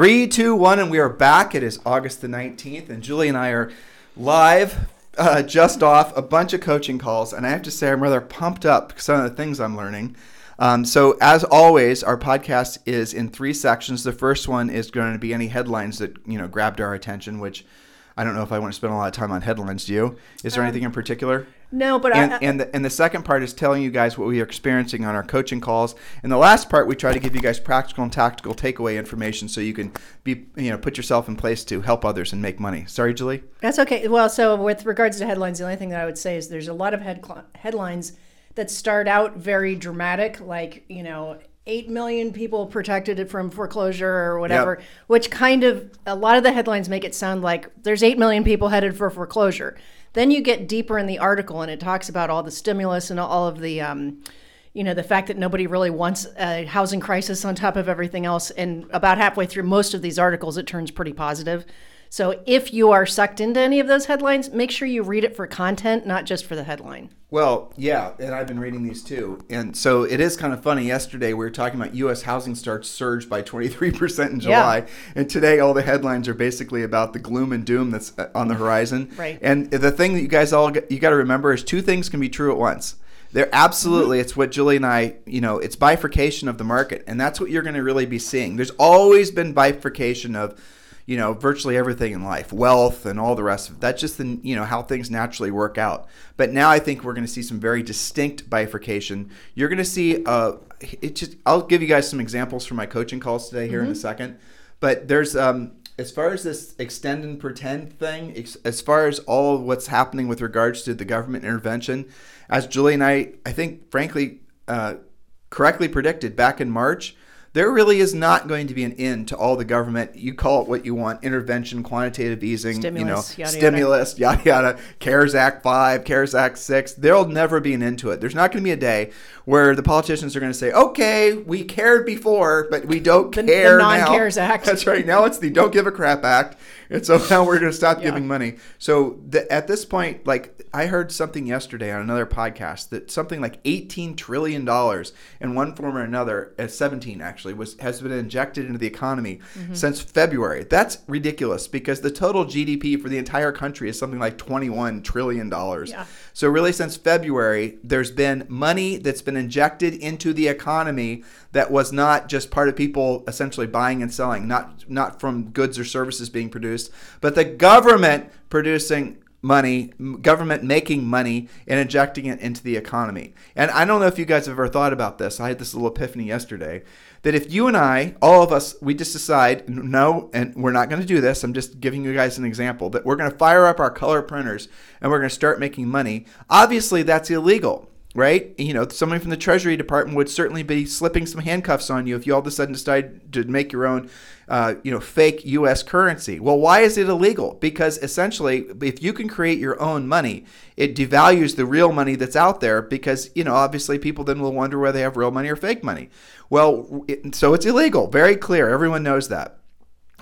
Three, two, one, and we are back. It is August the 19th, and Julie and I are live uh, just off a bunch of coaching calls. And I have to say, I'm rather pumped up because some of the things I'm learning. Um, so, as always, our podcast is in three sections. The first one is going to be any headlines that you know grabbed our attention, which I don't know if I want to spend a lot of time on headlines. Do you? Is there um, anything in particular? No, but and, I, and the, and the second part is telling you guys what we are experiencing on our coaching calls. And the last part, we try to give you guys practical and tactical takeaway information so you can be you know put yourself in place to help others and make money. Sorry, Julie. That's okay. Well, so with regards to headlines, the only thing that I would say is there's a lot of head headlines that start out very dramatic, like you know 8 million people protected it from foreclosure or whatever, yep. which kind of a lot of the headlines make it sound like there's 8 million people headed for foreclosure. Then you get deeper in the article and it talks about all the stimulus and all of the, um, you know, the fact that nobody really wants a housing crisis on top of everything else. And about halfway through most of these articles, it turns pretty positive. So if you are sucked into any of those headlines, make sure you read it for content, not just for the headline. Well, yeah, and I've been reading these too. And so it is kind of funny. Yesterday we were talking about US housing starts surged by 23% in July. Yeah. And today all the headlines are basically about the gloom and doom that's uh, on the horizon. Right. And the thing that you guys all you got to remember is two things can be true at once. There absolutely mm-hmm. it's what Julie and I, you know, it's bifurcation of the market and that's what you're going to really be seeing. There's always been bifurcation of you know, virtually everything in life, wealth and all the rest of it. That's just the, you know, how things naturally work out. But now I think we're going to see some very distinct bifurcation. You're going to see, uh, it just, I'll give you guys some examples from my coaching calls today here mm-hmm. in a second. But there's, um, as far as this extend and pretend thing, as far as all what's happening with regards to the government intervention, as Julie and I, I think, frankly, uh, correctly predicted back in March, there really is not going to be an end to all the government. You call it what you want: intervention, quantitative easing, stimulus, you know, yada, stimulus, yada. yada yada. CARES Act five, CARES Act six. There'll never be an end to it. There's not going to be a day where the politicians are going to say, "Okay, we cared before, but we don't the, care the non-CARES now." Act. That's right. Now it's the "Don't Give a Crap" Act, and so now we're going to stop yeah. giving money. So the, at this point, like I heard something yesterday on another podcast that something like 18 trillion dollars in one form or another, at uh, 17 actually, was has been injected into the economy mm-hmm. since February. That's ridiculous because the total GDP for the entire country is something like 21 trillion dollars. Yeah. So really, since February, there's been money that's been injected into the economy that was not just part of people essentially buying and selling, not not from goods or services being produced, but the government producing money, government making money and injecting it into the economy. And I don't know if you guys have ever thought about this. I had this little epiphany yesterday that if you and I, all of us, we just decide, no, and we're not going to do this. I'm just giving you guys an example that we're going to fire up our color printers and we're going to start making money. Obviously, that's illegal right? You know, somebody from the Treasury Department would certainly be slipping some handcuffs on you if you all of a sudden decide to make your own, uh, you know, fake U.S. currency. Well, why is it illegal? Because essentially, if you can create your own money, it devalues the real money that's out there. Because you know, obviously, people then will wonder whether they have real money or fake money. Well, it, so it's illegal. Very clear. Everyone knows that.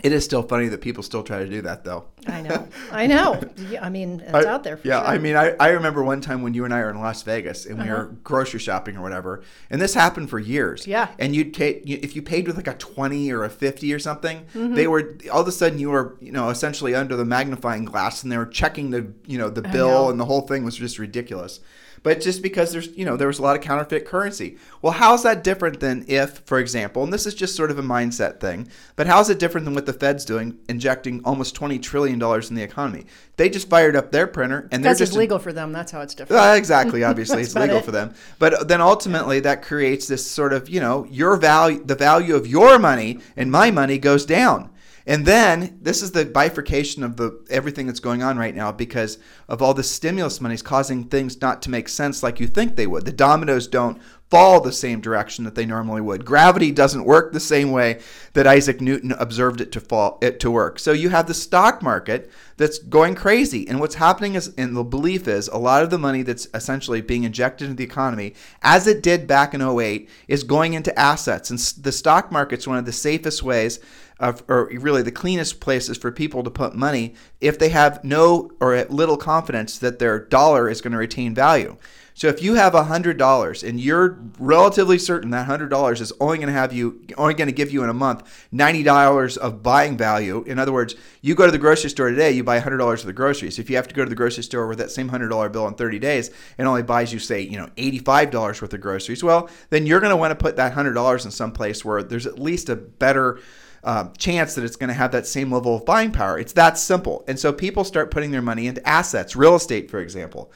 It is still funny that people still try to do that, though. I know. I know. Yeah, I mean, it's I, out there. yeah, sure. Yeah. I mean, I, I remember one time when you and I were in Las Vegas and we uh-huh. were grocery shopping or whatever, and this happened for years. Yeah. And you'd take if you paid with like a twenty or a fifty or something, mm-hmm. they were all of a sudden you were you know essentially under the magnifying glass and they were checking the you know the bill and the whole thing was just ridiculous but just because there's you know there was a lot of counterfeit currency. Well, how's that different than if, for example, and this is just sort of a mindset thing, but how's it different than what the Fed's doing, injecting almost twenty trillion dollars in the economy? They just fired up their printer, and they're just it's legal for them. That's how it's different. Uh, exactly. Obviously, it's legal it. for them. But then ultimately, that creates this sort of you know your value, the value of your money and my money goes down. And then this is the bifurcation of the everything that's going on right now because of all the stimulus money is causing things not to make sense like you think they would. The dominoes don't fall the same direction that they normally would. Gravity doesn't work the same way that Isaac Newton observed it to fall it to work. So you have the stock market that's going crazy. And what's happening is and the belief is a lot of the money that's essentially being injected into the economy as it did back in 08 is going into assets. And the stock market's one of the safest ways of, or really the cleanest places for people to put money if they have no or little confidence that their dollar is going to retain value. So if you have $100 and you're relatively certain that $100 is only going to have you only going to give you in a month $90 of buying value. In other words, you go to the grocery store today, you buy $100 of the groceries. If you have to go to the grocery store with that same $100 bill in 30 days, it only buys you say, you know, $85 worth of groceries. Well, then you're going to want to put that $100 in some place where there's at least a better uh, chance that it's going to have that same level of buying power. It's that simple. And so people start putting their money into assets, real estate, for example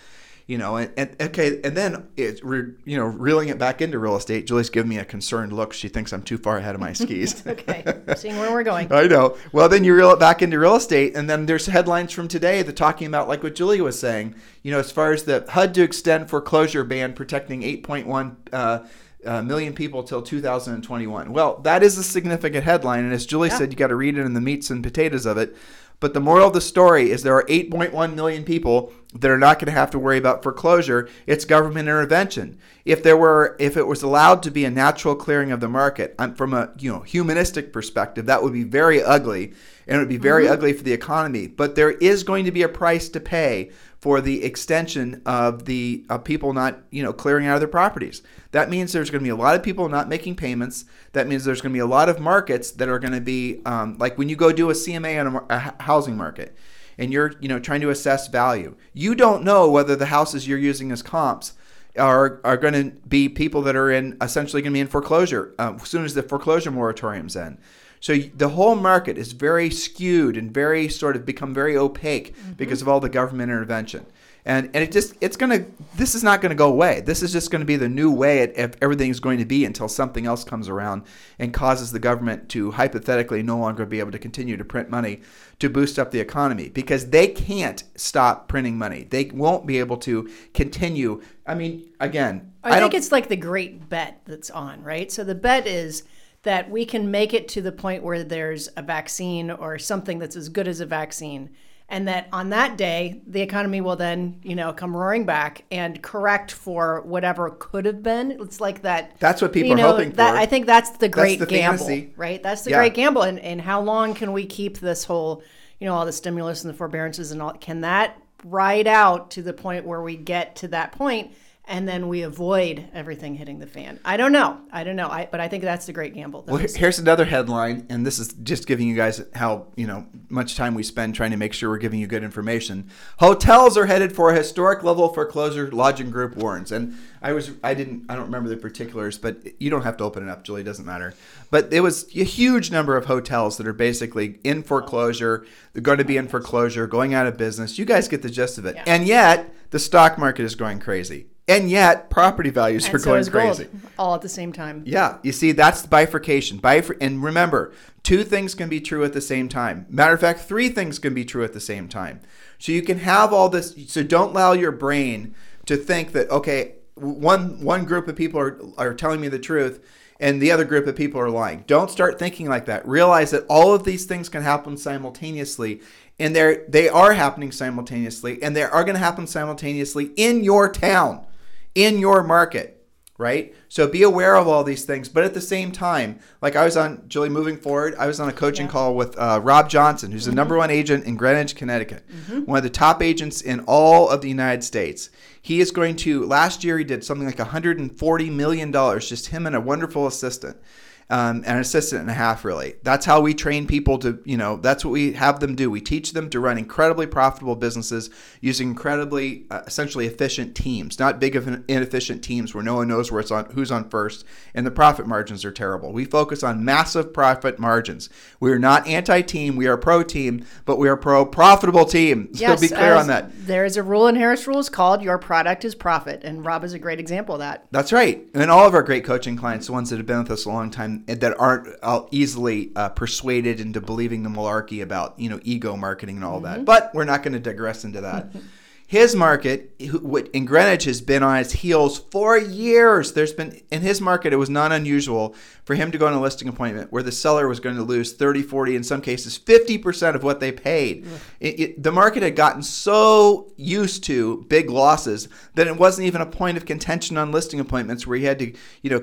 you know, and, and okay, and then it's re, you know reeling it back into real estate. Julie's giving me a concerned look. She thinks I'm too far ahead of my skis. okay, seeing where we're going. I know. Well, then you reel it back into real estate, and then there's headlines from today that talking about like what Julie was saying. You know, as far as the HUD to extend foreclosure ban protecting 8.1. Uh, uh, million people till 2021. Well, that is a significant headline, and as Julie yeah. said, you got to read it in the meats and potatoes of it. But the moral of the story is there are 8.1 million people that are not going to have to worry about foreclosure. It's government intervention. If there were, if it was allowed to be a natural clearing of the market, from a you know humanistic perspective, that would be very ugly, and it would be very mm-hmm. ugly for the economy. But there is going to be a price to pay for the extension of the people not you know clearing out of their properties. That means there's going to be a lot of people not making payments. That means there's going to be a lot of markets that are going to be um, like when you go do a CMA on a, a housing market and you're you know trying to assess value. You don't know whether the houses you're using as comps are are going to be people that are in essentially going to be in foreclosure uh, as soon as the foreclosure moratorium's end. So the whole market is very skewed and very sort of become very opaque mm-hmm. because of all the government intervention. And, and it just it's gonna this is not gonna go away. This is just gonna be the new way it, everything is going to be until something else comes around and causes the government to hypothetically no longer be able to continue to print money to boost up the economy because they can't stop printing money. They won't be able to continue. I mean, again, I, I think it's like the great bet that's on, right? So the bet is that we can make it to the point where there's a vaccine or something that's as good as a vaccine. And that on that day the economy will then you know come roaring back and correct for whatever could have been. It's like that that's what people you know, are hoping that, for. I think that's the great that's the gamble fantasy. right? That's the yeah. great gamble. And, and how long can we keep this whole you know all the stimulus and the forbearances and all can that ride out to the point where we get to that point and then we avoid everything hitting the fan. I don't know. I don't know. I, but I think that's the great gamble. Well, here's another headline, and this is just giving you guys how you know much time we spend trying to make sure we're giving you good information. Hotels are headed for a historic level foreclosure. Lodging Group warns, and I was I didn't I don't remember the particulars, but you don't have to open it up, Julie. Doesn't matter. But it was a huge number of hotels that are basically in foreclosure. They're going to be in foreclosure, going out of business. You guys get the gist of it, yeah. and yet the stock market is going crazy and yet property values and are so going crazy. all at the same time. Yeah you see that's the bifurcation. Bifur- and remember two things can be true at the same time. Matter of fact three things can be true at the same time. So you can have all this so don't allow your brain to think that okay one one group of people are, are telling me the truth and the other group of people are lying. Don't start thinking like that. Realize that all of these things can happen simultaneously and they're they are happening simultaneously and they are going to happen simultaneously in your town in your market, right? So be aware of all these things. But at the same time, like I was on, Julie, moving forward, I was on a coaching yeah. call with uh, Rob Johnson, who's mm-hmm. the number one agent in Greenwich, Connecticut, mm-hmm. one of the top agents in all of the United States. He is going to, last year, he did something like $140 million, just him and a wonderful assistant um, an assistant and a half, really. That's how we train people to, you know, that's what we have them do. We teach them to run incredibly profitable businesses using incredibly, uh, essentially efficient teams, not big of inefficient teams where no one knows where it's on, who's on first, and the profit margins are terrible. We focus on massive profit margins. We are not anti-team, we are pro-team, but we are pro-profitable team. So yes, be clear on that. There is a rule in Harris Rules called "Your product is profit," and Rob is a great example of that. That's right. And all of our great coaching clients, the ones that have been with us a long time that aren't uh, easily uh, persuaded into believing the malarkey about you know ego marketing and all mm-hmm. that. But we're not going to digress into that. his market in Greenwich has been on its heels for years. There's been in his market, it was not unusual for him to go on a listing appointment where the seller was going to lose 30, 40, in some cases 50% of what they paid. It, it, the market had gotten so used to big losses that it wasn't even a point of contention on listing appointments where he had to, you know,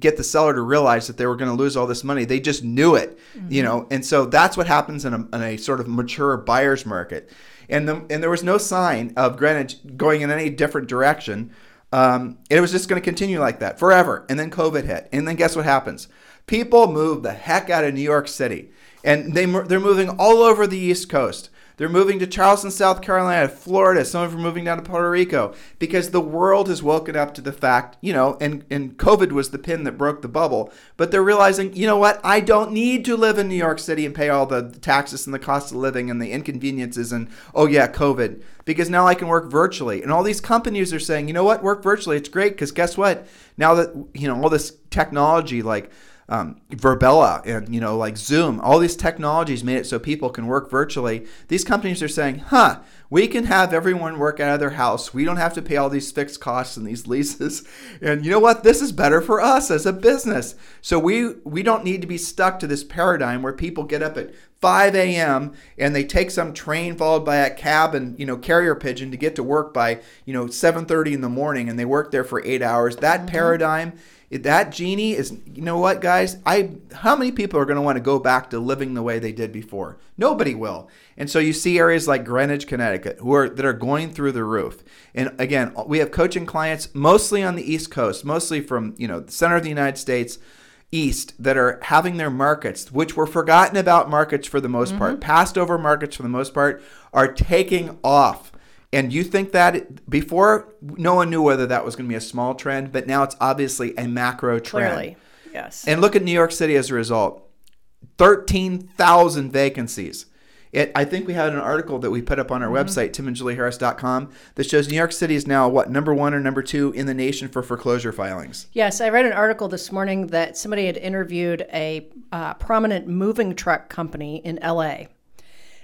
get the seller to realize that they were going to lose all this money. They just knew it, mm-hmm. you know, and so that's what happens in a, in a sort of mature buyer's market and the, and there was no sign of Greenwich going in any different direction. Um, it was just going to continue like that forever. And then COVID hit, and then guess what happens? People moved the heck out of New York City, and they they're moving all over the East Coast. They're moving to Charleston, South Carolina, Florida. Some of them are moving down to Puerto Rico because the world has woken up to the fact, you know, and, and COVID was the pin that broke the bubble. But they're realizing, you know what? I don't need to live in New York City and pay all the taxes and the cost of living and the inconveniences and, oh, yeah, COVID. Because now I can work virtually. And all these companies are saying, you know what? Work virtually. It's great because guess what? Now that, you know, all this technology like, um, Virbela and you know like Zoom, all these technologies made it so people can work virtually. These companies are saying, "Huh, we can have everyone work out of their house. We don't have to pay all these fixed costs and these leases. And you know what? This is better for us as a business. So we we don't need to be stuck to this paradigm where people get up at 5 a.m. and they take some train followed by a cab and you know carrier pigeon to get to work by you know 7:30 in the morning and they work there for eight hours. That mm-hmm. paradigm that genie is you know what guys? I how many people are going to want to go back to living the way they did before? Nobody will. And so you see areas like greenwich connecticut who are that are going through the roof. And again we have coaching clients mostly on the east coast mostly from you know the center of the united states east that are having their markets which were forgotten about markets for the most mm-hmm. part passed over markets for the most part are taking off and you think that before no one knew whether that was going to be a small trend, but now it's obviously a macro trend. Clearly, yes. And look at New York City as a result 13,000 vacancies. It, I think we had an article that we put up on our mm-hmm. website, timandjulieharris.com, that shows New York City is now what number one or number two in the nation for foreclosure filings. Yes, I read an article this morning that somebody had interviewed a uh, prominent moving truck company in LA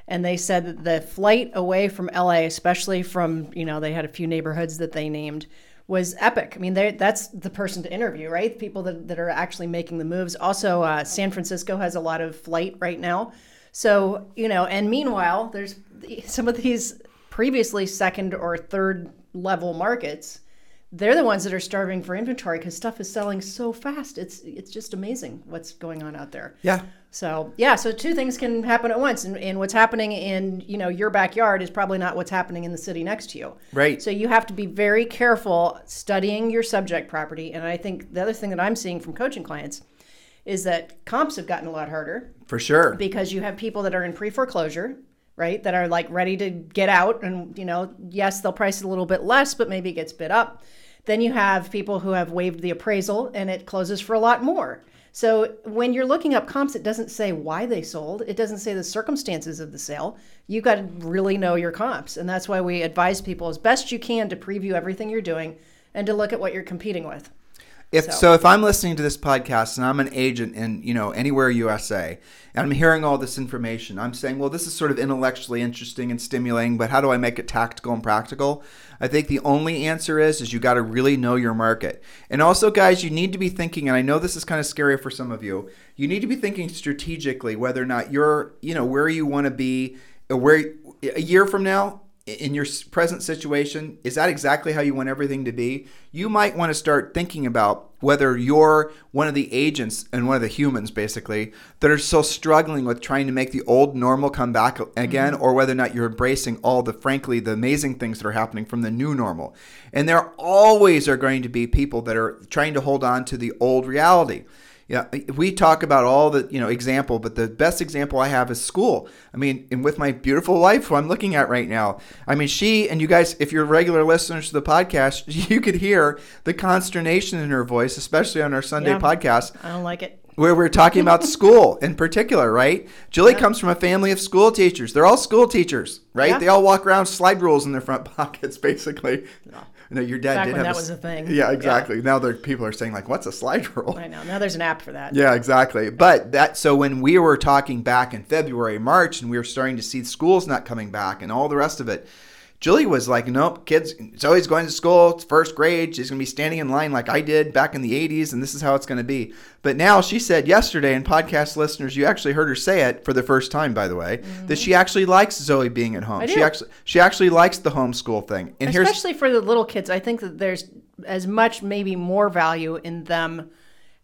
and they said that the flight away from LA, especially from you know they had a few neighborhoods that they named, was epic. I mean, that's the person to interview, right? People that, that are actually making the moves. Also, uh, San Francisco has a lot of flight right now. So, you know, and meanwhile, there's some of these previously second or third level markets they're the ones that are starving for inventory because stuff is selling so fast. It's it's just amazing what's going on out there. Yeah. So yeah, so two things can happen at once, and, and what's happening in you know your backyard is probably not what's happening in the city next to you. Right. So you have to be very careful studying your subject property, and I think the other thing that I'm seeing from coaching clients is that comps have gotten a lot harder. For sure. Because you have people that are in pre foreclosure right that are like ready to get out and you know yes they'll price it a little bit less but maybe it gets bid up then you have people who have waived the appraisal and it closes for a lot more. So when you're looking up comps, it doesn't say why they sold. It doesn't say the circumstances of the sale. You got to really know your comps. And that's why we advise people as best you can to preview everything you're doing and to look at what you're competing with. If so. so. if I'm listening to this podcast and I'm an agent in you know anywhere USA and I'm hearing all this information, I'm saying, well, this is sort of intellectually interesting and stimulating, but how do I make it tactical and practical? I think the only answer is is you got to really know your market. And also, guys, you need to be thinking, and I know this is kind of scary for some of you. You need to be thinking strategically whether or not you're you know where you want to be, uh, where a year from now in your present situation, is that exactly how you want everything to be? You might want to start thinking about whether you're one of the agents and one of the humans, basically, that are still struggling with trying to make the old normal come back again, mm-hmm. or whether or not you're embracing all the, frankly, the amazing things that are happening from the new normal. And there always are going to be people that are trying to hold on to the old reality. Yeah, we talk about all the you know example, but the best example I have is school. I mean, and with my beautiful wife, who I'm looking at right now. I mean, she and you guys, if you're regular listeners to the podcast, you could hear the consternation in her voice, especially on our Sunday yeah, podcast. I don't like it where we're talking about school in particular, right? Julie yeah. comes from a family of school teachers. They're all school teachers, right? Yeah. They all walk around slide rules in their front pockets, basically. No. No, your dad Back did when have that a, was a thing. Yeah, exactly. Yeah. Now there people are saying like, "What's a slide rule?" I know. Now there's an app for that. Yeah, exactly. But that so when we were talking back in February, March, and we were starting to see schools not coming back and all the rest of it, Julie was like, nope, kids, Zoe's going to school. It's first grade. She's going to be standing in line like I did back in the 80s, and this is how it's going to be. But now she said yesterday, and podcast listeners, you actually heard her say it for the first time, by the way, mm-hmm. that she actually likes Zoe being at home. She actually she actually likes the homeschool thing. And especially for the little kids, I think that there's as much, maybe more value in them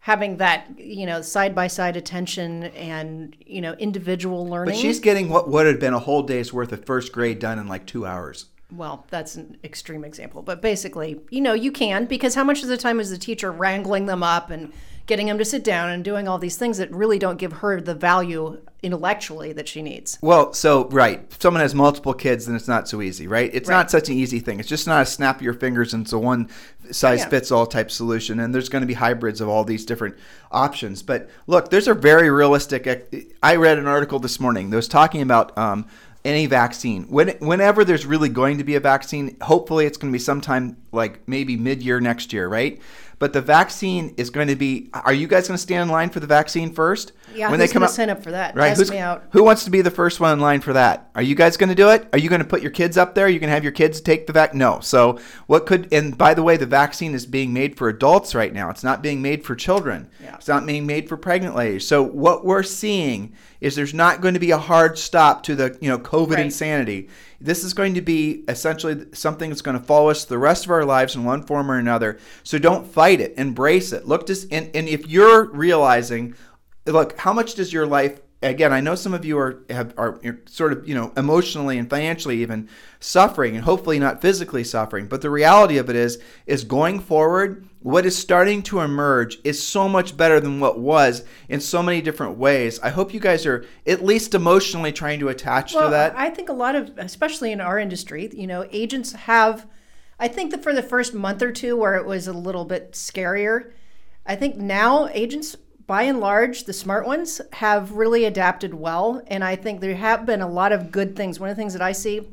having that you know side by side attention and you know individual learning. But she's getting what would have been a whole day's worth of first grade done in like two hours. Well, that's an extreme example, but basically, you know, you can because how much of the time is the teacher wrangling them up and getting them to sit down and doing all these things that really don't give her the value intellectually that she needs. Well, so right, if someone has multiple kids, then it's not so easy, right? It's right. not such an easy thing. It's just not a snap of your fingers and so one size yeah. fits all type solution. And there's going to be hybrids of all these different options. But look, there's a very realistic. I read an article this morning that was talking about. Um, any vaccine. When, whenever there's really going to be a vaccine, hopefully it's going to be sometime like maybe mid year next year, right? But the vaccine is going to be. Are you guys going to stand in line for the vaccine first? Yeah, when they come up, sign up for that? Right, Who's, me out. Who wants to be the first one in line for that? Are you guys going to do it? Are you going to put your kids up there? Are you going to have your kids take the vac? No. So what could? And by the way, the vaccine is being made for adults right now. It's not being made for children. Yeah. It's not being made for pregnant ladies. So what we're seeing is there's not going to be a hard stop to the you know COVID right. insanity. This is going to be essentially something that's going to follow us the rest of our lives in one form or another. So don't fight it, embrace it. Look to and, and if you're realizing, look, how much does your life again, I know some of you are have are sort of you know emotionally and financially even suffering, and hopefully not physically suffering. But the reality of it is, is going forward, what is starting to emerge is so much better than what was in so many different ways. I hope you guys are at least emotionally trying to attach well, to that. I think a lot of, especially in our industry, you know, agents have. I think that for the first month or two, where it was a little bit scarier, I think now agents by and large, the smart ones have really adapted well. And I think there have been a lot of good things. One of the things that I see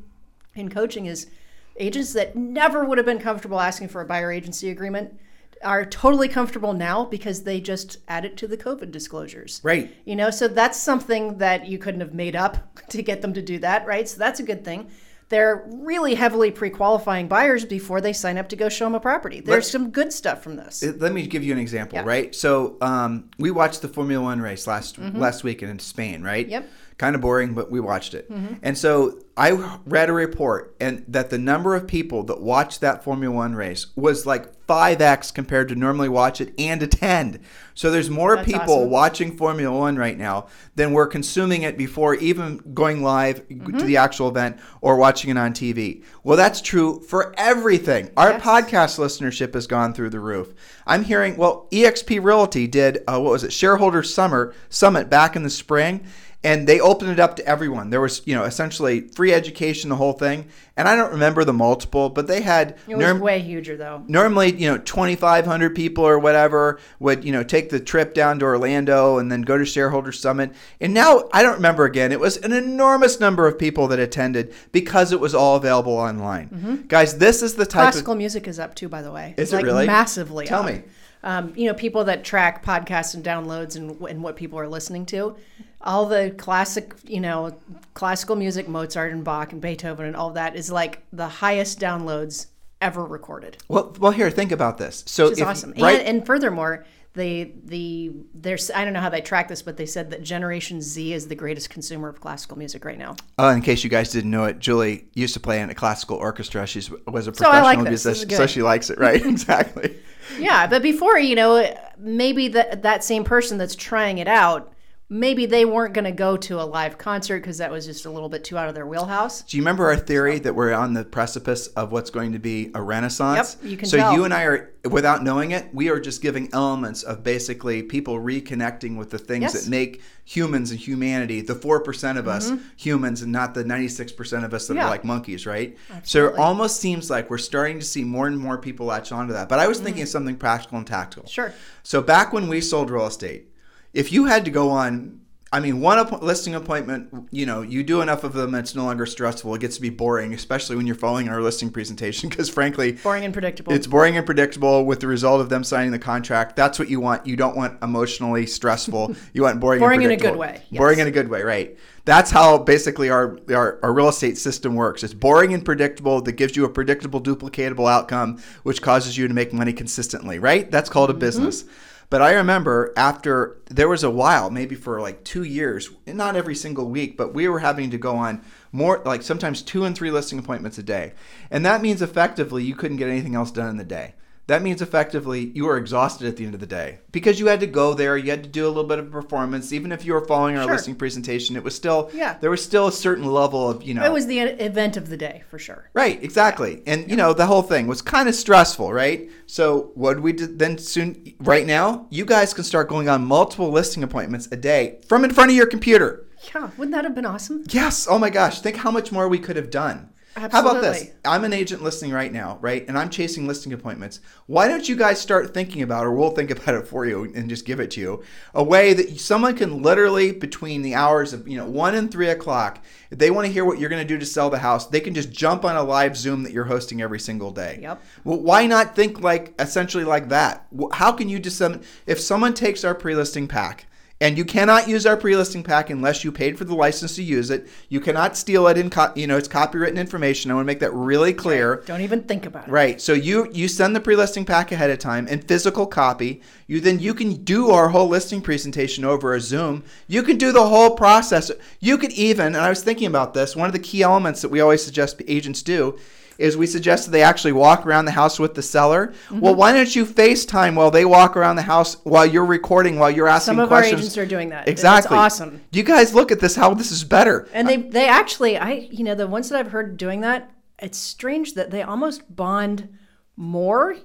in coaching is agents that never would have been comfortable asking for a buyer agency agreement are totally comfortable now because they just add it to the COVID disclosures. Right. You know, so that's something that you couldn't have made up to get them to do that, right? So that's a good thing they're really heavily pre-qualifying buyers before they sign up to go show them a property. There's Let's, some good stuff from this. Let me give you an example, yeah. right? So um, we watched the Formula One race last mm-hmm. last weekend in Spain, right? Yep kind of boring, but we watched it. Mm-hmm. And so I read a report and that the number of people that watched that Formula One race was like 5x compared to normally watch it and attend. So there's more That's people awesome. watching Formula One right now than were consuming it before even going live mm-hmm. to the actual event or watching it on TV. Well, that's true for everything. Our yes. podcast listenership has gone through the roof. I'm hearing, well, EXP Realty did, uh, what was it, Shareholder Summer Summit back in the spring and they opened it up to everyone. There was, you know, essentially free education, the whole thing. And I don't remember the multiple, but they had. It was norm- way huger though. Normally, you know, twenty five hundred people or whatever would, you know, take the trip down to Orlando and then go to Shareholder Summit. And now I don't remember again. It was an enormous number of people that attended because it was all available online. Mm-hmm. Guys, this is the type. Classical of- music is up too, by the way. Is like it really massively? Tell up. me. Um, you know, people that track podcasts and downloads and, and what people are listening to all the classic, you know, classical music, Mozart and Bach and Beethoven and all that is like the highest downloads ever recorded. Well, well, here, think about this. So, Which is if, awesome. Right, and, and furthermore, the the there's I don't know how they track this, but they said that Generation Z is the greatest consumer of classical music right now. Oh, in case you guys didn't know it, Julie used to play in a classical orchestra. She was a professional so like musician, so she likes it, right? exactly. Yeah, but before you know, maybe that that same person that's trying it out maybe they weren't going to go to a live concert because that was just a little bit too out of their wheelhouse. Do you remember our theory that we're on the precipice of what's going to be a renaissance? Yep, you can so tell. you and I are, without knowing it, we are just giving elements of basically people reconnecting with the things yes. that make humans and humanity, the 4% of us mm-hmm. humans and not the 96% of us that yeah. are like monkeys, right? Absolutely. So it almost seems like we're starting to see more and more people latch onto that. But I was thinking of something practical and tactical. Sure. So back when we sold real estate, if you had to go on I mean, one listing appointment, you know, you do enough of them, it's no longer stressful. It gets to be boring, especially when you're following our listing presentation, because frankly, Boring and predictable. it's boring and predictable with the result of them signing the contract. That's what you want. You don't want emotionally stressful. You want boring, Boring in a good way, yes. Boring in a good way, right? That's how basically our, our our real estate system works. It's boring and predictable that gives you a predictable, duplicatable outcome, which causes you to make money consistently, right? That's called Mm-hmm. a business. But I remember after there was a while, maybe for like two years, not every single week, but we were having to go on more, like sometimes two and three listing appointments a day. And that means effectively you couldn't get anything else done in the day. That means effectively you are exhausted at the end of the day because you had to go there, you had to do a little bit of performance. Even if you were following our Sure. listing presentation, it was still, Yeah. there was still a certain level of, you know, it was the event of the day for sure. Right, exactly. And you know, the whole thing was kind of stressful, right? So what we did then soon right now, you guys can start going on multiple listing appointments a day from in front of your computer. Yeah, wouldn't that have been awesome? Yes. Oh my gosh, think how much more we could have done. How about this? I'm an agent listing right now, right? And I'm chasing listing appointments. Why don't you guys start thinking about, or we'll think about it for you and just give it to you, a way that someone can literally between the hours of you know one and three o'clock, if they want to hear what you're going to do to sell the house, they can just jump on a live Zoom that you're hosting every single day. Yep. Well, why not think like essentially like that? How can you disseminate if someone takes our pre-listing pack? And you cannot use our pre-listing pack unless you paid for the license to use it. You cannot steal it in, co- you know, it's copywritten information. I want to make that really clear. Don't even think about it. Right. So you you send the pre-listing pack ahead of time in physical copy. You then you can do our whole listing presentation over a Zoom. You can do the whole process. You could even, and I was thinking about this, one of the key elements that we always suggest agents do is we suggest that they actually walk around the house with the seller. Mm-hmm. Well, why don't you FaceTime while they walk around the house while you're recording, while you're asking questions? Some of our questions? agents are doing that. It's Exactly. awesome. Do you guys look at this? How this is better? And they they actually I you know the ones that I've heard doing that it's strange that they almost bond more.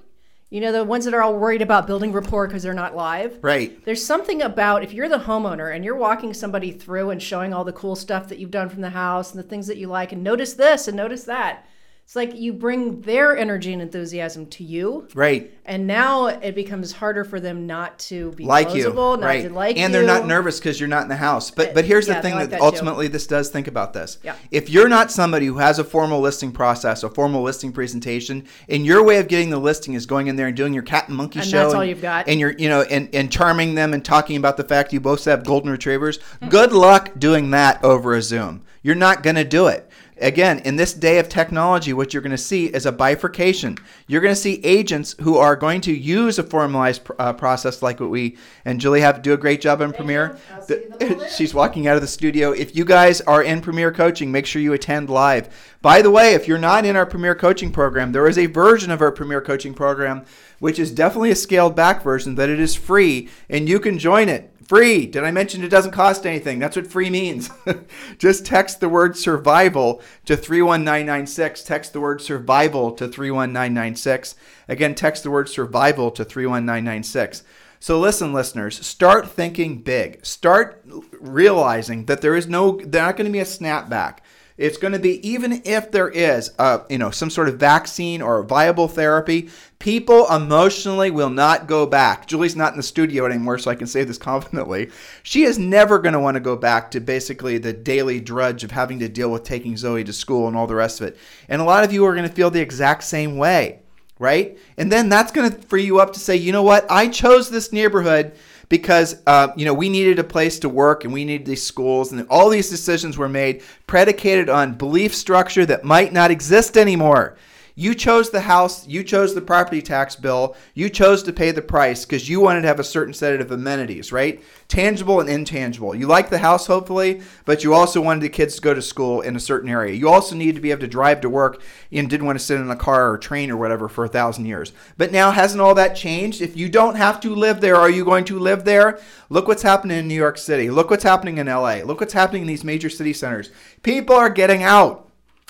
You know the ones that are all worried about building rapport because they're not live. Right. There's something about if you're the homeowner and you're walking somebody through and showing all the cool stuff that you've done from the house and the things that you like and notice this and notice that. It's like you bring their energy and enthusiasm to you. Right. And now it becomes harder for them not to be like you, not right? to like and you. they're not nervous because you're not in the house. But but here's yeah, the thing like that, that ultimately this does. Think about this. Yeah. If you're not somebody who has a formal listing process, a formal listing presentation, and your way of getting the listing is going in there and doing your cat and monkey And show, that's all and, you've got. and you're you know and and charming them and talking about the fact you both have golden retrievers. Good luck doing that over a Zoom. You're not going to do it. Again, in this day of technology, what you're going to see is a bifurcation. You're going to see agents who are going to use a formalized uh, process like what we and Julie have do a great job in Premiere. I'll see you in the The- she's walking out of the studio. If you guys are in Premiere Coaching, make sure you attend live. By the way, if you're not in our Premiere Coaching program, there is a version of our Premiere Coaching program which is definitely a scaled back version, that it is free and you can join it. Free. Did I mention it doesn't cost anything? That's what free means. Just text the word survival to 31996. Text the word survival to 31996. Again, text the word survival to 31996. So listen, listeners, start thinking big. Start realizing that there is no, there's not going to be a snapback. It's going to be even if there is, a, you know, some sort of vaccine or a viable therapy, people emotionally will not go back. Julie's not in the studio anymore, so I can say this confidently. She is never going to want to go back to basically the daily drudge of having to deal with taking Zoe to school and all the rest of it. And a lot of you are going to feel the exact same way right? And then that's going to free you up to say, you know what? I chose this neighborhood because uh, you know we needed a place to work and we needed these schools, and all these decisions were made predicated on belief structure that might not exist anymore. You chose the house, you chose the property tax bill, you chose to pay the price because you wanted to have a certain set of amenities, right? Tangible and intangible. You like the house, hopefully, but you also wanted the kids to go to school in a certain area. You also need to be able to drive to work and didn't want to sit in a car or train or whatever for a thousand years. But now, hasn't all that changed? If you don't have to live there, are you going to live there? Look what's happening in New York City. Look what's happening in LA. Look what's happening in these major city centers. People are getting out.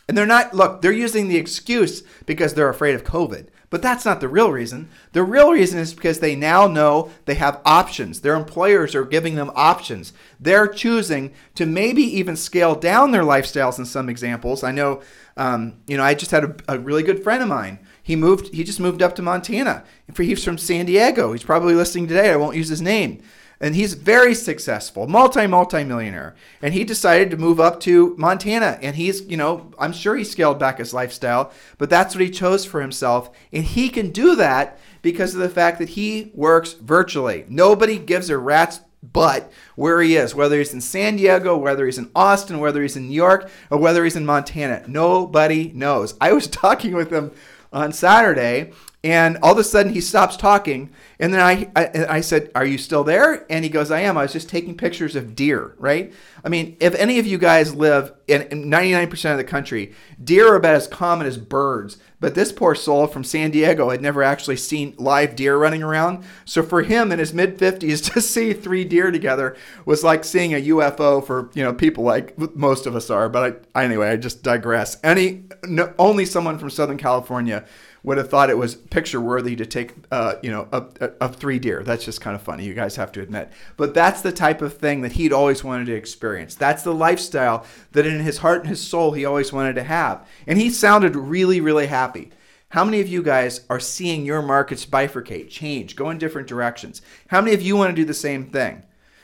And they're not, look, they're using the excuse because they're afraid of COVID. But that's not the real reason. The real reason is because they now know they have options. Their employers are giving them options. They're choosing to maybe even scale down their lifestyles in some examples. I know, um, you know, I just had a, a really good friend of mine. He moved, he just moved up to Montana. He's from San Diego. He's probably listening today. I won't use his name. And he's very successful, multi multi millionaire, and he decided to move up to Montana, and he's you know I'm sure he scaled back his lifestyle, but that's what he chose for himself, and he can do that because of the fact that he works virtually. Nobody gives a rat's butt where he is, whether he's in San Diego, whether he's in Austin, whether he's in New York, or whether he's in Montana. Nobody knows. I was talking with him on Saturday and all of a sudden he stops talking. And then I, I, I, said, Are you still there? And he goes, I am. I was just taking pictures of deer, right? I mean, if any of you guys live in 99% of the country, deer are about as common as birds. But this poor soul from San Diego had never actually seen live deer running around. So for him in his mid 50s to see three deer together was like seeing a UFO for, you know, people like most of us are. But I, anyway, I just digress. Any, no, only someone from Southern California would have thought it was picture worthy to take, uh, you know, a of three deer. That's just kind of funny. You guys have to admit. But that's the type of thing that he'd always wanted to experience. That's the lifestyle that in his heart and his soul he always wanted to have. And he sounded really, really happy. How many of you guys are seeing your markets bifurcate, change, go in different directions? How many of you want to do the same thing?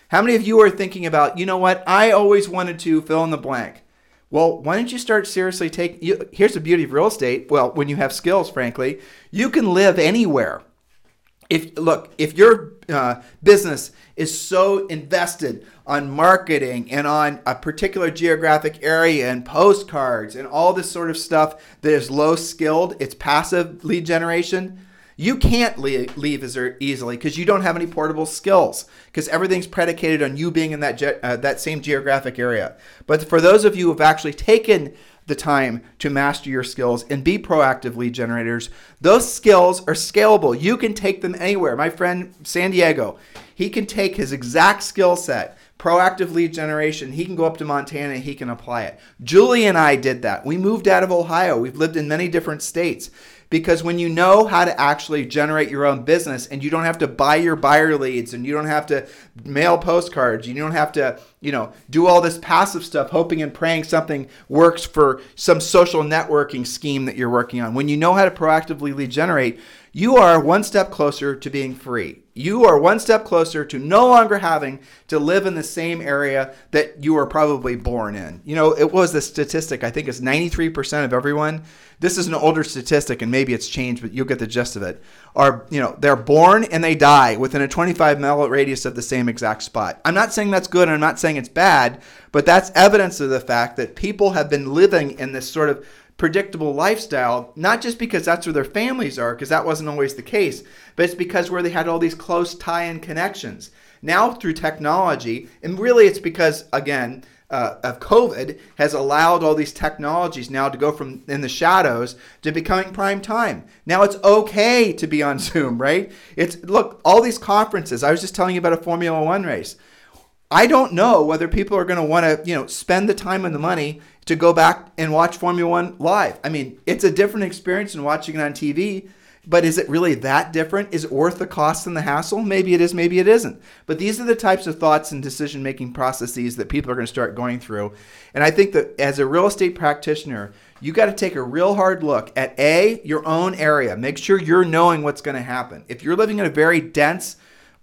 How many of you are thinking about, you know what, I always wanted to fill in the blank? Well, why don't you start seriously taking? Here's the beauty of real estate. Well, when you have skills, frankly, you can live anywhere. If look, if your uh, business is so invested on marketing and on a particular geographic area and postcards and all this sort of stuff that is low skilled, it's passive lead generation you can't leave, as easily because you don't have any portable skills because everything's predicated on you being in that ge- uh, that same geographic area. But for those of you who have actually taken the time to master your skills and be proactive lead generators, those skills are scalable. You can take them anywhere. My friend San Diego, he can take his exact skill set proactive lead generation, he can go up to Montana he can apply it. Julie and I did that. We moved out of Ohio. We've lived in many different states because when you know how to actually generate your own business and you don't have to buy your buyer leads and you don't have to mail postcards you don't have to you know do all this passive stuff hoping and praying something works for some social networking scheme that you're working on when you know how to proactively lead generate you are one step closer to being free you are one step closer to no longer having to live in the same area that you were probably born in. You know, it was the statistic, I think it's 93% of everyone. This is an older statistic and maybe it's changed, but you'll get the gist of it. Are, you know, they're born and they die within a 25 mile radius of the same exact spot. I'm not saying that's good and I'm not saying it's bad, but that's evidence of the fact that people have been living in this sort of predictable lifestyle, not just because that's where their families are, because that wasn't always the case, but it's because where they had all these close tie in connections. Now, through technology, and really it's because, again, uh, of COVID has allowed all these technologies now to go from in the shadows to becoming prime time. Now it's okay to be on Zoom, right? It's look, all these conferences. I was just telling you about a Formula One race. I don't know whether people are going to want to, you know, spend the time and the money to go back and watch Formula One live. I mean, it's a different experience than watching it on TV. But is it really that different? Is it worth the cost and the hassle? Maybe it is, maybe it isn't. But these are the types of thoughts and decision making processes that people are going to start going through. And I think that as a real estate practitioner, you got to take a real hard look at A, your own area. Make sure you're knowing what's going to happen. If you're living in a very dense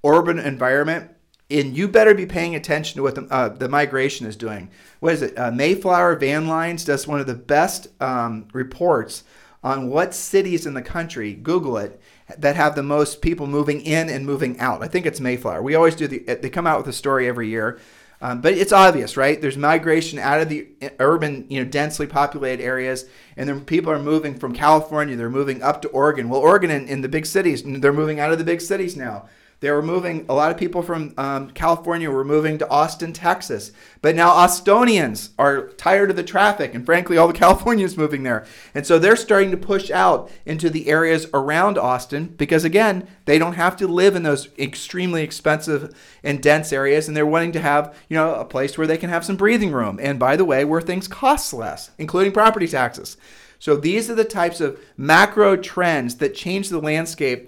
urban environment, and you better be paying attention to what the, uh, the migration is doing. What is it? Uh, Mayflower Van Lines does one of the best um, reports on what cities in the country, Google it, that have the most people moving in and moving out. I think it's Mayflower. We always do the, they come out with a story every year. Um, but it's obvious, right? There's migration out of the urban, you know, densely populated areas, and then people are moving from California. They're moving up to Oregon. Well, Oregon in, in the big cities, they're moving out of the big cities now. They were moving, a lot of people from um, California were moving to Austin, Texas. But now Austonians are tired of the traffic, and frankly, all the Californians moving there. And so they're starting to push out into the areas around Austin because, again, they don't have to live in those extremely expensive and dense areas, and they're wanting to have, you know, a place where they can have some breathing room. And by the way, where things cost less, including property taxes. So these are the types of macro trends that change the landscape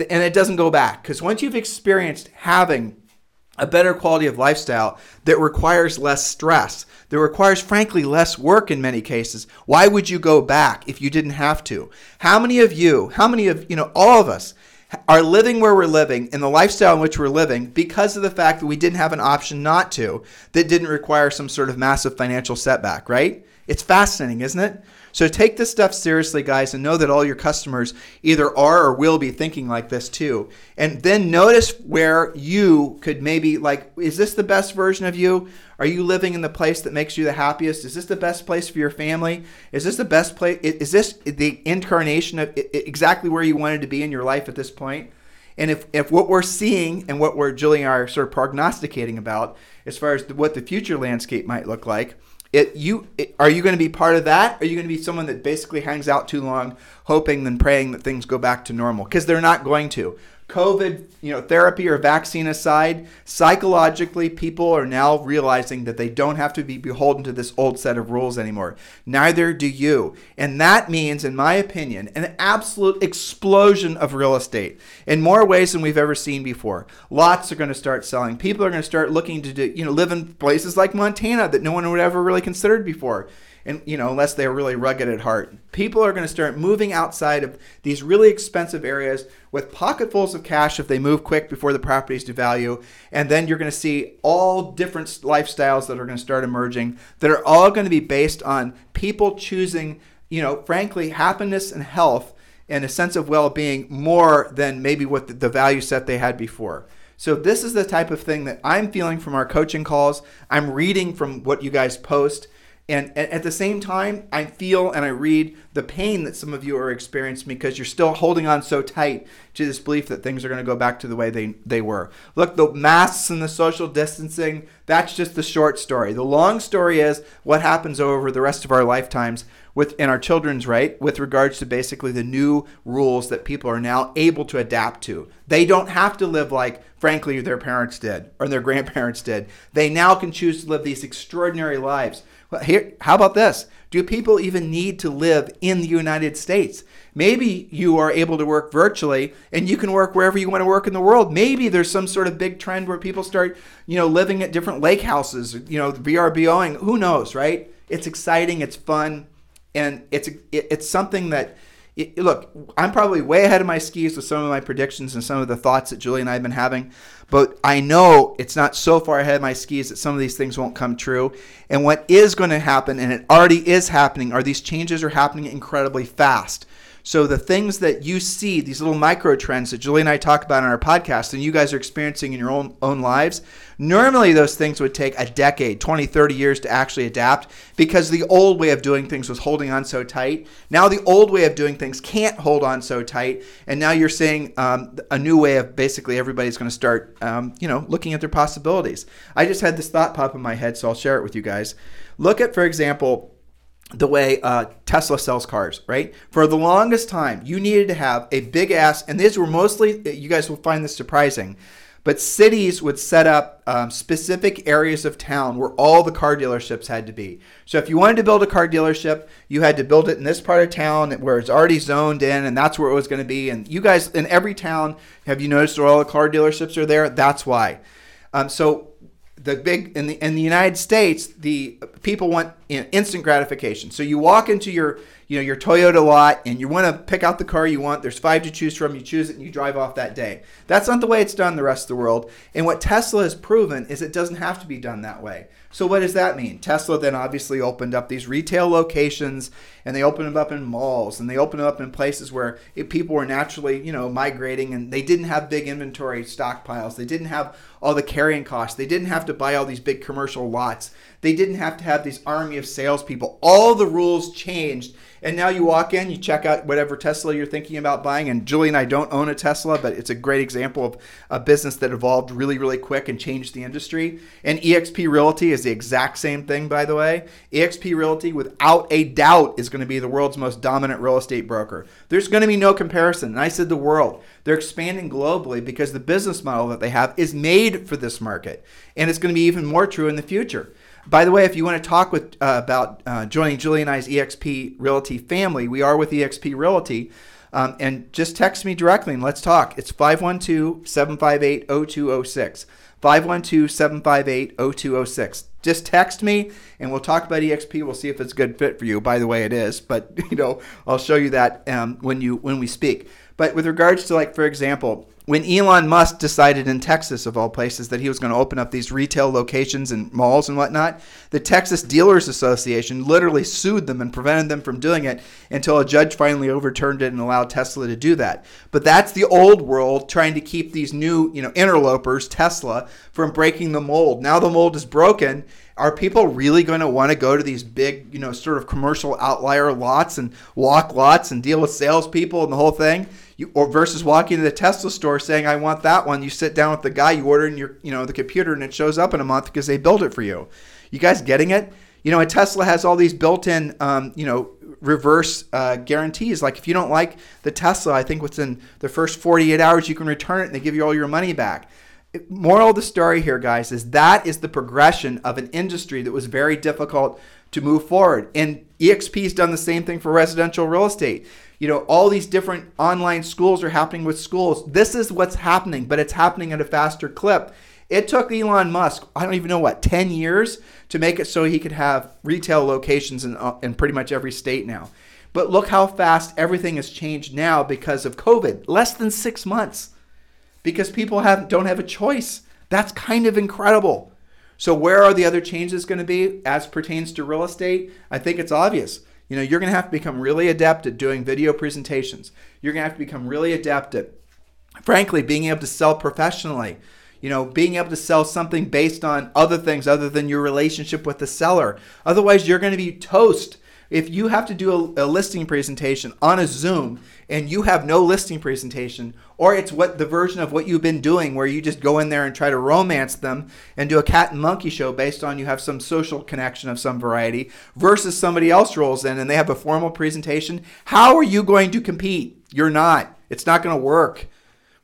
and it doesn't go back because once you've experienced having a better quality of lifestyle that requires less stress, that requires, frankly, less work in many cases. Why would you go back if you didn't have to? How many of you, how many of, you know, all of us are living where we're living in the lifestyle in which we're living because of the fact that we didn't have an option not to that didn't require some sort of massive financial setback, right? It's fascinating, isn't it? So take this stuff seriously, guys, and know that all your customers either are or will be thinking like this too. And then notice where you could maybe, like, is this the best version of you? Are you living in the place that makes you the happiest? Is this the best place for your family? Is this the best place? Is this the incarnation of exactly where you wanted to be in your life at this point? And if, if what we're seeing and what we're Julie and I are sort of prognosticating about as far as what the future landscape might look like, it you it, are you going to be part of that? Are you going to be someone that basically hangs out too long, hoping and praying that things go back to normal? Because they're not going to. COVID, you know, therapy or vaccine aside, psychologically, people are now realizing that they don't have to be beholden to this old set of rules anymore. Neither do you. And that means, in my opinion, an absolute explosion of real estate in more ways than we've ever seen before. Lots are going to start selling. People are going to start looking to, do, you know, live in places like Montana that no one would ever really considered before and you know unless they're really rugged at heart people are going to start moving outside of these really expensive areas with pocketfuls of cash if they move quick before the properties devalue and then you're going to see all different lifestyles that are going to start emerging that are all going to be based on people choosing you know frankly happiness and health and a sense of well-being more than maybe what the value set they had before so this is the type of thing that I'm feeling from our coaching calls. I'm reading from what you guys post. And at the same time, I feel and I read the pain that some of you are experiencing because you're still holding on so tight to this belief that things are going to go back to the way they, they were. Look, the masks and the social distancing, that's just the short story. The long story is what happens over the rest of our lifetimes with in our children's right with regards to basically the new rules that people are now able to adapt to. They don't have to live like frankly their parents did or their grandparents did. They now can choose to live these extraordinary lives here, how about this? Do people even need to live in the United States? Maybe you are able to work virtually and you can work wherever you want to work in the world. Maybe there's some sort of big trend where people start, you know, living at different lake houses, you know, VRBOing. Who knows, right? It's exciting, it's fun, and it's it's something that look, I'm probably way ahead of my skis with some of my predictions and some of the thoughts that Julie and I have been having, but I know it's not so far ahead of my skis that some of these things won't come true. And what is going to happen, and it already is happening, are these changes are happening incredibly fast. So the things that you see, these little micro trends that Julie and I talk about on our podcast, and you guys are experiencing in your own own lives, normally those things would take a decade, 20, 30 years to actually adapt because the old way of doing things was holding on so tight. Now the old way of doing things can't hold on so tight, and now you're seeing um, a new way of basically everybody's going to start, um, you know, looking at their possibilities. I just had this thought pop in my head, so I'll share it with you guys. Look at, for example the way uh, Tesla sells cars, right? For the longest time, you needed to have a big ass, and these were mostly, you guys will find this surprising, but cities would set up um, specific areas of town where all the car dealerships had to be. So if you wanted to build a car dealership, you had to build it in this part of town where it's already zoned in, and that's where it was going to be. And you guys, in every town, have you noticed where all the car dealerships are there? That's why. Um, so the big in the in the United States, the people want instant gratification. So you walk into your you know your Toyota lot and you want to pick out the car you want. There's five to choose from. You choose it and you drive off that day. That's not the way it's done the rest of the world. And what Tesla has proven is it doesn't have to be done that way. So what does that mean? Tesla then obviously opened up these retail locations and they opened them up in malls and they opened them up in places where it, people were naturally, you know, migrating and they didn't have big inventory stockpiles. They didn't have all the carrying costs. They didn't have to buy all these big commercial lots. They didn't have to have this army of salespeople. All the rules changed and now you walk in, you check out whatever Tesla you're thinking about buying. And Julie and I don't own a Tesla, but it's a great example of a business that evolved really, really quick and changed the industry. And eXp Realty is the exact same thing, by the way. eXp Realty, without a doubt, is going to be the world's most dominant real estate broker. There's going to be no comparison. And I said the world. They're expanding globally because the business model that they have is made for this market. And it's going to be even more true in the future. By the way, if you want to talk with uh, about uh, joining Julie and I's EXP Realty family, we are with EXP Realty. Um, and just text me directly and let's talk. It's 512 758 0206. 512 758 0206. Just text me and we'll talk about EXP. We'll see if it's a good fit for you. By the way, it is, but you know, I'll show you that um, when you when we speak. But with regards to like, for example, when Elon Musk decided in Texas, of all places, that he was going to open up these retail locations and malls and whatnot, the Texas Dealers Association literally sued them and prevented them from doing it until a judge finally overturned it and allowed Tesla to do that. But that's the old world trying to keep these new, you know, interlopers, Tesla, from breaking the mold. Now the mold is broken. Are people really going to want to go to these big, you know, sort of commercial outlier lots and walk lots and deal with salespeople and the whole thing? You or versus walking to the Tesla store saying I want that one. You sit down with the guy, you order in your you know the computer, and it shows up in a month because they build it for you. You guys getting it? You know, a Tesla has all these built-in um, you know reverse uh, guarantees. Like if you don't like the Tesla, I think within the first 48 hours you can return it and they give you all your money back. Moral of the story here, guys, is that is the progression of an industry that was very difficult to move forward. And EXP's done the same thing for residential real estate you know, all these different online schools are happening with schools. This is what's happening, but it's happening at a faster clip. It took Elon Musk, I don't even know what, 10 years to make it so he could have retail locations in, uh, in pretty much every state now. But look how fast everything has changed now because of COVID. Less than six months. Because people have, don't have a choice. That's kind of incredible. So, where are the other changes going to be as pertains to real estate? I think it's obvious. You know, you're going to have to become really adept at doing video presentations. You're going to have to become really adept at, frankly, being able to sell professionally. You know, being able to sell something based on other things other than your relationship with the seller. Otherwise, you're going to be toast if you have to do a, a, listing presentation on a Zoom and you have no listing presentation, or it's what the version of what you've been doing where you just go in there and try to romance them and do a cat and monkey show based on you have some social connection of some variety, versus somebody else rolls in and they have a formal presentation, how are you going to compete? You're not. It's not going to work,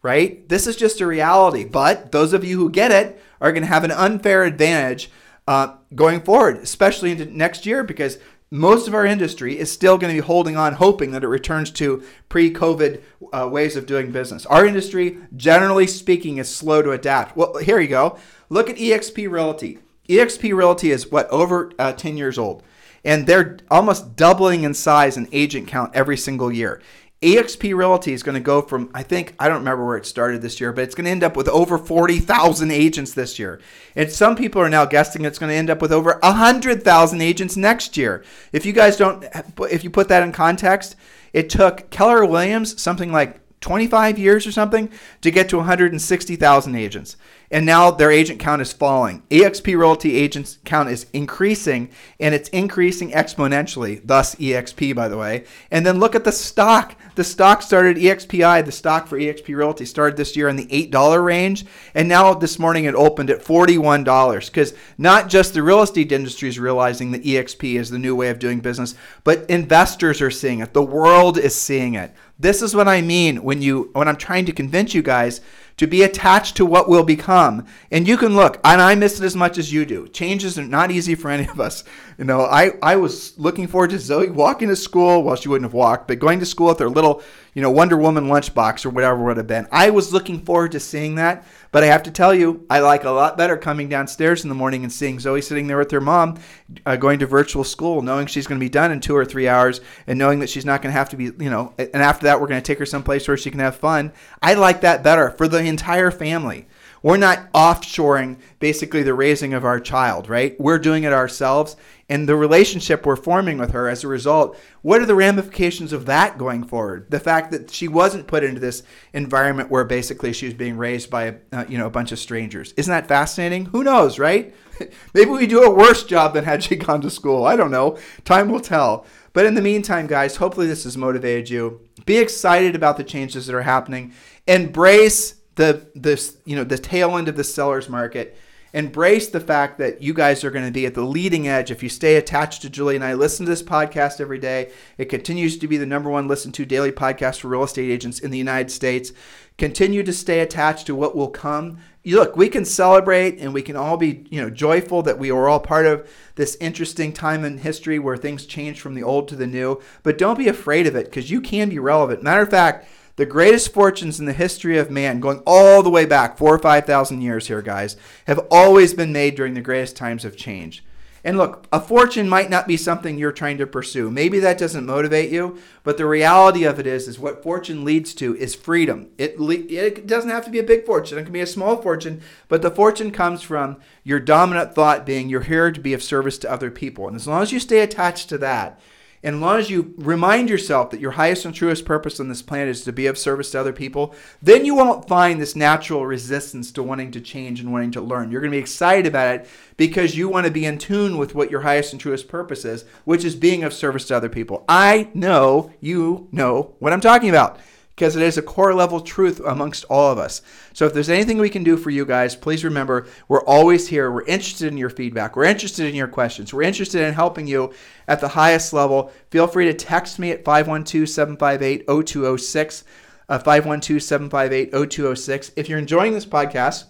right? This is just a reality. But those of you who get it are going to have an unfair advantage. Uh, going forward, especially into next year, because most of our industry is still going to be holding on, hoping that it returns to pre COVID uh, ways of doing business. Our industry, generally speaking, is slow to adapt. Well, here you go. Look at eXp Realty. eXp Realty is what, over uh, 10 years old. And they're almost doubling in size and agent count every single year. EXP Realty is going to go from, I think, I don't remember where it started this year, but it's going to end up with over 40,000 agents this year. And some people are now guessing it's going to end up with over 100,000 agents next year. If you guys don't, if you put that in context, it took Keller Williams something like 25 years or something to get to 160,000 agents and now their agent count is falling. EXP Realty agents count is increasing, and it's increasing exponentially, thus EXP, by the way. And then look at the stock. The stock started, EXPI, the stock for EXP Realty started this year in the $8 range, and now this morning it opened at $41. Because not just the real estate industry is realizing that EXP is the new way of doing business, but investors are seeing it. The world is seeing it. This is what I mean when you when I'm trying to convince you guys to be attached to what will become. And you can look, and I miss it as much as you do. Changes are not easy for any of us. You know, I, I was looking forward to Zoe walking to school. Well, she wouldn't have walked, but going to school with her little, you know, Wonder Woman lunchbox or whatever would have been. I was looking forward to seeing that. But I have to tell you, I like a lot better coming downstairs in the morning and seeing Zoe sitting there with her mom uh, going to virtual school, knowing she's going to be done in two or three hours and knowing that she's not going to have to be, you know, and after that, we're going to take her someplace where she can have fun. I like that better for the entire family. We're not offshoring basically the raising of our child, right? We're doing it ourselves. And the relationship we're forming with her as a result, what are the ramifications of that going forward? The fact that she wasn't put into this environment where basically she was being raised by uh, you know a bunch of strangers. Isn't that fascinating? Who knows, right? Maybe we do a worse job than had she gone to school. I don't know. Time will tell. But in the meantime, guys, hopefully this has motivated you. Be excited about the changes that are happening. Embrace the this you know the tail end of the seller's market embrace the fact that you guys are going to be at the leading edge if you stay attached to Julie and I listen to this podcast every day. It continues to be the number one listened to daily podcast for real estate agents in the United States. Continue to stay attached to what will come. Look, we can celebrate and we can all be, you know, joyful that we are all part of this interesting time in history where things change from the old to the new. But don't be afraid of it because you can be relevant. Matter of fact, the greatest fortunes in the history of man, going all the way back four or 5,000 years here, guys, have always been made during the greatest times of change. And look, a fortune might not be something you're trying to pursue. Maybe that doesn't motivate you, but the reality of it is, is what fortune leads to is freedom. It le- it doesn't have to be a big fortune. It can be a small fortune, but the fortune comes from your dominant thought being you're here to be of service to other people. And as long as you stay attached to that, and as long as you remind yourself that your highest and truest purpose on this planet is to be of service to other people, then you won't find this natural resistance to wanting to change and wanting to learn. You're going to be excited about it because you want to be in tune with what your highest and truest purpose is, which is being of service to other people. I know you know what I'm talking about because it is a core level truth amongst all of us. So if there's anything we can do for you guys, please remember we're always here. We're interested in your feedback. We're interested in your questions. We're interested in helping you at the highest level. Feel free to text me at 512 758 0206. Uh, 512 758 0206. If you're enjoying this podcast,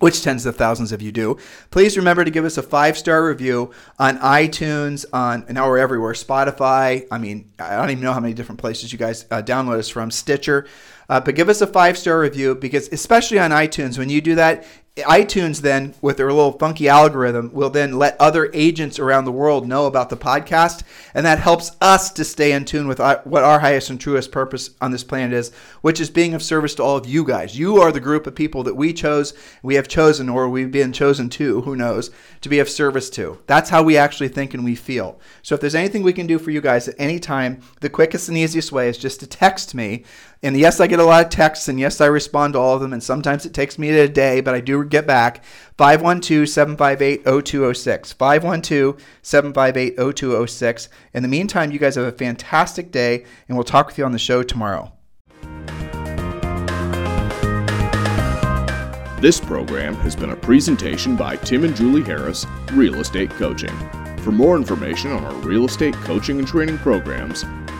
which tens of thousands of you do. Please remember to give us a five star review on iTunes, on now we're everywhere, Spotify. I mean, I don't even know how many different places you guys uh, download us from, Stitcher. Uh, but give us a five star review because, especially on iTunes, when you do that, iTunes then, with their little funky algorithm, will then let other agents around the world know about the podcast, and that helps us to stay in tune with what our highest and truest purpose on this planet is, which is being of service to all of you guys. You are the group of people that we chose, we have chosen, or we've been chosen to, who knows, to be of service to. That's how we actually think and we feel. So if there's anything we can do for you guys at any time, the quickest and easiest way is just to text me and yes, I get a lot of texts, and yes, I respond to all of them, and sometimes it takes me a day, but I do get back. 512 758 0206. 512 758 0206. In the meantime, you guys have a fantastic day, and we'll talk with you on the show tomorrow. This program has been a presentation by Tim and Julie Harris, Real Estate Coaching. For more information on our real estate coaching and training programs,